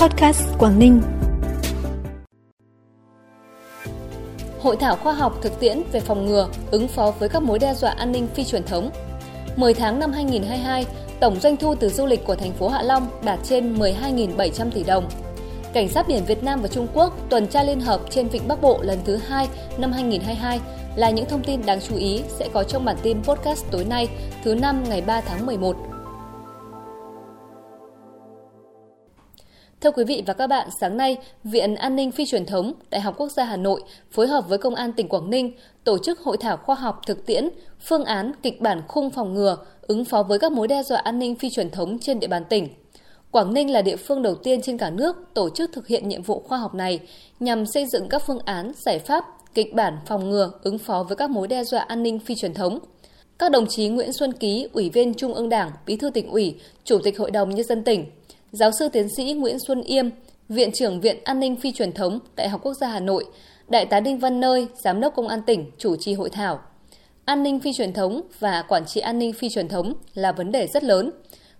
Podcast Quảng Ninh. Hội thảo khoa học thực tiễn về phòng ngừa, ứng phó với các mối đe dọa an ninh phi truyền thống. 10 tháng năm 2022, tổng doanh thu từ du lịch của thành phố Hạ Long đạt trên 12.700 tỷ đồng. Cảnh sát biển Việt Nam và Trung Quốc tuần tra liên hợp trên Vịnh Bắc Bộ lần thứ hai năm 2022 là những thông tin đáng chú ý sẽ có trong bản tin podcast tối nay, thứ năm ngày 3 tháng 11. Thưa quý vị và các bạn, sáng nay, Viện An ninh Phi truyền thống, Đại học Quốc gia Hà Nội phối hợp với Công an tỉnh Quảng Ninh tổ chức hội thảo khoa học thực tiễn, phương án kịch bản khung phòng ngừa, ứng phó với các mối đe dọa an ninh phi truyền thống trên địa bàn tỉnh. Quảng Ninh là địa phương đầu tiên trên cả nước tổ chức thực hiện nhiệm vụ khoa học này nhằm xây dựng các phương án, giải pháp, kịch bản phòng ngừa, ứng phó với các mối đe dọa an ninh phi truyền thống. Các đồng chí Nguyễn Xuân Ký, Ủy viên Trung ương Đảng, Bí thư tỉnh ủy, Chủ tịch Hội đồng Nhân dân tỉnh, Giáo sư tiến sĩ Nguyễn Xuân Yêm, Viện trưởng Viện An ninh Phi truyền thống, Đại học Quốc gia Hà Nội, Đại tá Đinh Văn Nơi, Giám đốc Công an tỉnh chủ trì hội thảo. An ninh phi truyền thống và quản trị an ninh phi truyền thống là vấn đề rất lớn.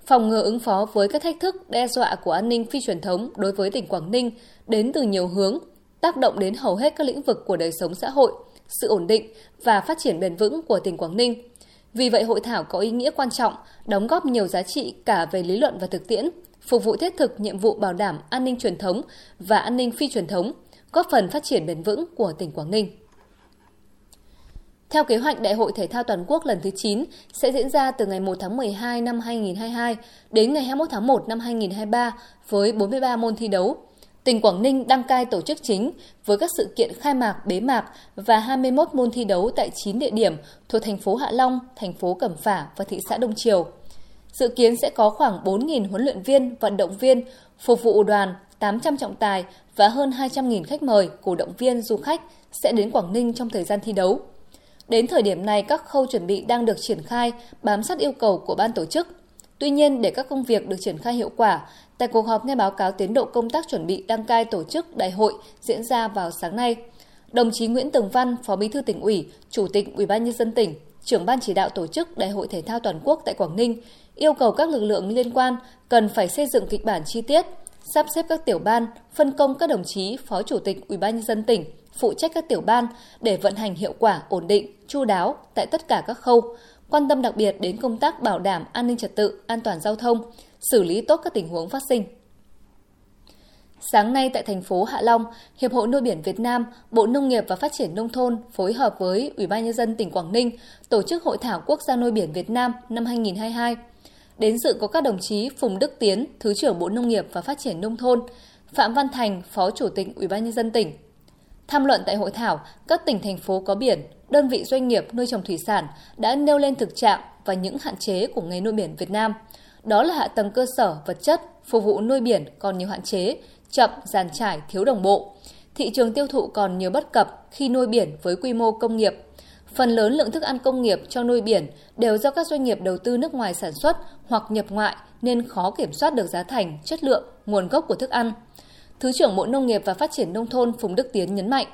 Phòng ngừa ứng phó với các thách thức đe dọa của an ninh phi truyền thống đối với tỉnh Quảng Ninh đến từ nhiều hướng, tác động đến hầu hết các lĩnh vực của đời sống xã hội, sự ổn định và phát triển bền vững của tỉnh Quảng Ninh. Vì vậy hội thảo có ý nghĩa quan trọng, đóng góp nhiều giá trị cả về lý luận và thực tiễn, phục vụ thiết thực nhiệm vụ bảo đảm an ninh truyền thống và an ninh phi truyền thống, góp phần phát triển bền vững của tỉnh Quảng Ninh. Theo kế hoạch Đại hội Thể thao Toàn quốc lần thứ 9 sẽ diễn ra từ ngày 1 tháng 12 năm 2022 đến ngày 21 tháng 1 năm 2023 với 43 môn thi đấu. Tỉnh Quảng Ninh đăng cai tổ chức chính với các sự kiện khai mạc, bế mạc và 21 môn thi đấu tại 9 địa điểm thuộc thành phố Hạ Long, thành phố Cẩm Phả và thị xã Đông Triều. Dự kiến sẽ có khoảng 4.000 huấn luyện viên, vận động viên, phục vụ đoàn, 800 trọng tài và hơn 200.000 khách mời, cổ động viên, du khách sẽ đến Quảng Ninh trong thời gian thi đấu. Đến thời điểm này, các khâu chuẩn bị đang được triển khai, bám sát yêu cầu của ban tổ chức. Tuy nhiên, để các công việc được triển khai hiệu quả, tại cuộc họp nghe báo cáo tiến độ công tác chuẩn bị đăng cai tổ chức đại hội diễn ra vào sáng nay, đồng chí Nguyễn Tường Văn, Phó Bí thư tỉnh ủy, Chủ tịch Ủy ban nhân dân tỉnh, trưởng ban chỉ đạo tổ chức Đại hội thể thao toàn quốc tại Quảng Ninh yêu cầu các lực lượng liên quan cần phải xây dựng kịch bản chi tiết, sắp xếp các tiểu ban, phân công các đồng chí Phó Chủ tịch Ủy ban nhân dân tỉnh phụ trách các tiểu ban để vận hành hiệu quả, ổn định, chu đáo tại tất cả các khâu, quan tâm đặc biệt đến công tác bảo đảm an ninh trật tự, an toàn giao thông, xử lý tốt các tình huống phát sinh. Sáng nay tại thành phố Hạ Long, Hiệp hội nuôi biển Việt Nam, Bộ Nông nghiệp và Phát triển nông thôn phối hợp với Ủy ban nhân dân tỉnh Quảng Ninh tổ chức hội thảo quốc gia nuôi biển Việt Nam năm 2022. Đến dự có các đồng chí Phùng Đức Tiến, Thứ trưởng Bộ Nông nghiệp và Phát triển nông thôn, Phạm Văn Thành, Phó Chủ tịch Ủy ban nhân dân tỉnh. Tham luận tại hội thảo, các tỉnh thành phố có biển, đơn vị doanh nghiệp nuôi trồng thủy sản đã nêu lên thực trạng và những hạn chế của nghề nuôi biển Việt Nam. Đó là hạ tầng cơ sở vật chất phục vụ nuôi biển còn nhiều hạn chế, chậm, giàn trải, thiếu đồng bộ. Thị trường tiêu thụ còn nhiều bất cập khi nuôi biển với quy mô công nghiệp. Phần lớn lượng thức ăn công nghiệp cho nuôi biển đều do các doanh nghiệp đầu tư nước ngoài sản xuất hoặc nhập ngoại nên khó kiểm soát được giá thành, chất lượng, nguồn gốc của thức ăn. Thứ trưởng Bộ Nông nghiệp và Phát triển Nông thôn Phùng Đức Tiến nhấn mạnh,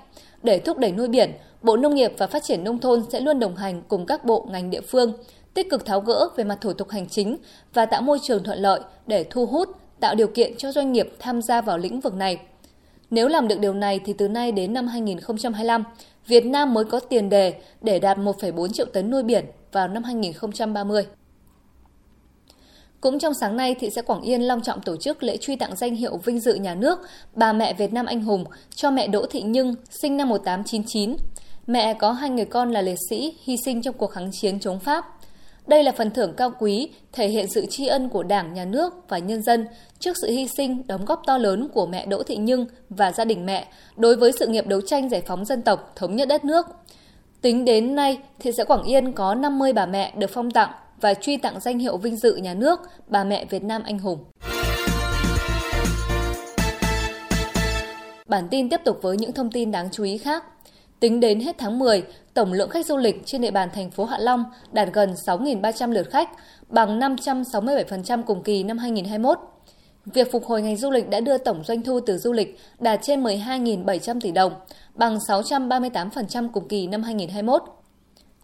để thúc đẩy nuôi biển, Bộ Nông nghiệp và Phát triển Nông thôn sẽ luôn đồng hành cùng các bộ ngành địa phương, tích cực tháo gỡ về mặt thủ tục hành chính và tạo môi trường thuận lợi để thu hút, tạo điều kiện cho doanh nghiệp tham gia vào lĩnh vực này. Nếu làm được điều này thì từ nay đến năm 2025, Việt Nam mới có tiền đề để đạt 1,4 triệu tấn nuôi biển vào năm 2030. Cũng trong sáng nay, thị xã Quảng Yên long trọng tổ chức lễ truy tặng danh hiệu vinh dự nhà nước Bà mẹ Việt Nam anh hùng cho mẹ Đỗ Thị Nhưng, sinh năm 1899. Mẹ có hai người con là liệt sĩ hy sinh trong cuộc kháng chiến chống Pháp. Đây là phần thưởng cao quý, thể hiện sự tri ân của Đảng, Nhà nước và nhân dân trước sự hy sinh, đóng góp to lớn của mẹ Đỗ Thị Nhưng và gia đình mẹ đối với sự nghiệp đấu tranh giải phóng dân tộc, thống nhất đất nước. Tính đến nay, thị xã Quảng Yên có 50 bà mẹ được phong tặng và truy tặng danh hiệu vinh dự nhà nước Bà mẹ Việt Nam anh hùng. Bản tin tiếp tục với những thông tin đáng chú ý khác. Tính đến hết tháng 10, tổng lượng khách du lịch trên địa bàn thành phố Hạ Long đạt gần 6.300 lượt khách, bằng 567% cùng kỳ năm 2021. Việc phục hồi ngành du lịch đã đưa tổng doanh thu từ du lịch đạt trên 12.700 tỷ đồng, bằng 638% cùng kỳ năm 2021.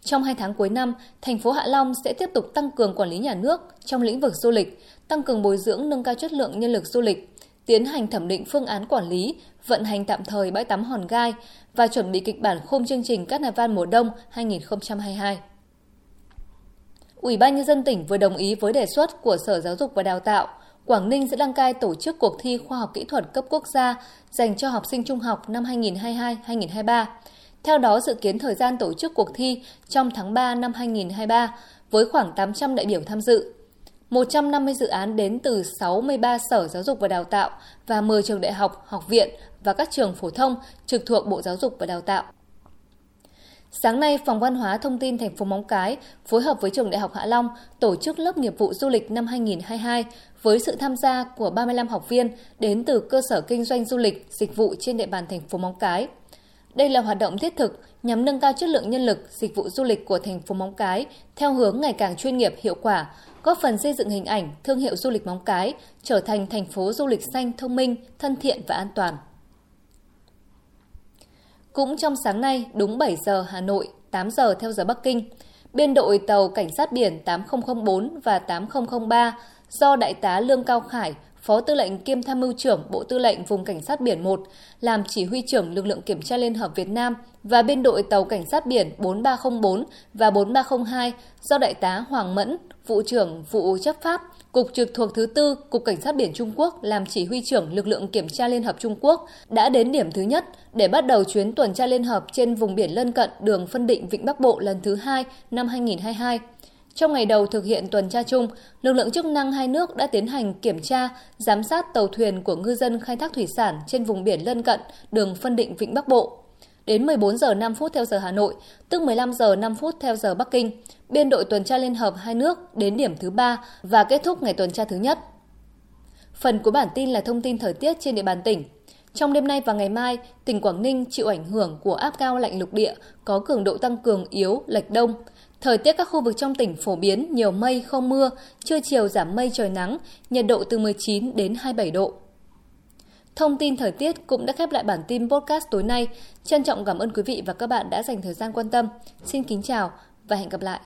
Trong hai tháng cuối năm, thành phố Hạ Long sẽ tiếp tục tăng cường quản lý nhà nước trong lĩnh vực du lịch, tăng cường bồi dưỡng nâng cao chất lượng nhân lực du lịch, tiến hành thẩm định phương án quản lý, vận hành tạm thời bãi tắm Hòn Gai và chuẩn bị kịch bản khung chương trình Carnival mùa đông 2022. Ủy ban nhân dân tỉnh vừa đồng ý với đề xuất của Sở Giáo dục và Đào tạo, Quảng Ninh sẽ đăng cai tổ chức cuộc thi khoa học kỹ thuật cấp quốc gia dành cho học sinh trung học năm 2022-2023. Theo đó, dự kiến thời gian tổ chức cuộc thi trong tháng 3 năm 2023 với khoảng 800 đại biểu tham dự. 150 dự án đến từ 63 sở giáo dục và đào tạo và 10 trường đại học, học viện và các trường phổ thông trực thuộc Bộ Giáo dục và Đào tạo. Sáng nay, Phòng Văn hóa Thông tin thành phố Móng Cái phối hợp với Trường Đại học Hạ Long tổ chức lớp nghiệp vụ du lịch năm 2022 với sự tham gia của 35 học viên đến từ cơ sở kinh doanh du lịch, dịch vụ trên địa bàn thành phố Móng Cái. Đây là hoạt động thiết thực nhằm nâng cao chất lượng nhân lực, dịch vụ du lịch của thành phố Móng Cái theo hướng ngày càng chuyên nghiệp, hiệu quả, góp phần xây dựng hình ảnh, thương hiệu du lịch Móng Cái trở thành thành phố du lịch xanh, thông minh, thân thiện và an toàn. Cũng trong sáng nay, đúng 7 giờ Hà Nội, 8 giờ theo giờ Bắc Kinh, biên đội tàu Cảnh sát biển 8004 và 8003 do Đại tá Lương Cao Khải, Phó Tư lệnh kiêm tham mưu trưởng Bộ Tư lệnh Vùng Cảnh sát biển 1, làm chỉ huy trưởng lực lượng kiểm tra Liên hợp Việt Nam và biên đội tàu Cảnh sát biển 4304 và 4302 do Đại tá Hoàng Mẫn, vụ trưởng vụ chấp pháp, Cục trực thuộc thứ tư, Cục Cảnh sát biển Trung Quốc làm chỉ huy trưởng lực lượng kiểm tra Liên hợp Trung Quốc đã đến điểm thứ nhất để bắt đầu chuyến tuần tra liên hợp trên vùng biển lân cận đường phân định Vịnh Bắc Bộ lần thứ hai năm 2022. Trong ngày đầu thực hiện tuần tra chung, lực lượng chức năng hai nước đã tiến hành kiểm tra, giám sát tàu thuyền của ngư dân khai thác thủy sản trên vùng biển lân cận đường phân định Vịnh Bắc Bộ. Đến 14 giờ 5 phút theo giờ Hà Nội, tức 15 giờ 5 phút theo giờ Bắc Kinh, biên đội tuần tra liên hợp hai nước đến điểm thứ ba và kết thúc ngày tuần tra thứ nhất. Phần của bản tin là thông tin thời tiết trên địa bàn tỉnh. Trong đêm nay và ngày mai, tỉnh Quảng Ninh chịu ảnh hưởng của áp cao lạnh lục địa có cường độ tăng cường yếu, lệch đông. Thời tiết các khu vực trong tỉnh phổ biến nhiều mây không mưa, trưa chiều giảm mây trời nắng, nhiệt độ từ 19 đến 27 độ. Thông tin thời tiết cũng đã khép lại bản tin podcast tối nay. Trân trọng cảm ơn quý vị và các bạn đã dành thời gian quan tâm. Xin kính chào và hẹn gặp lại.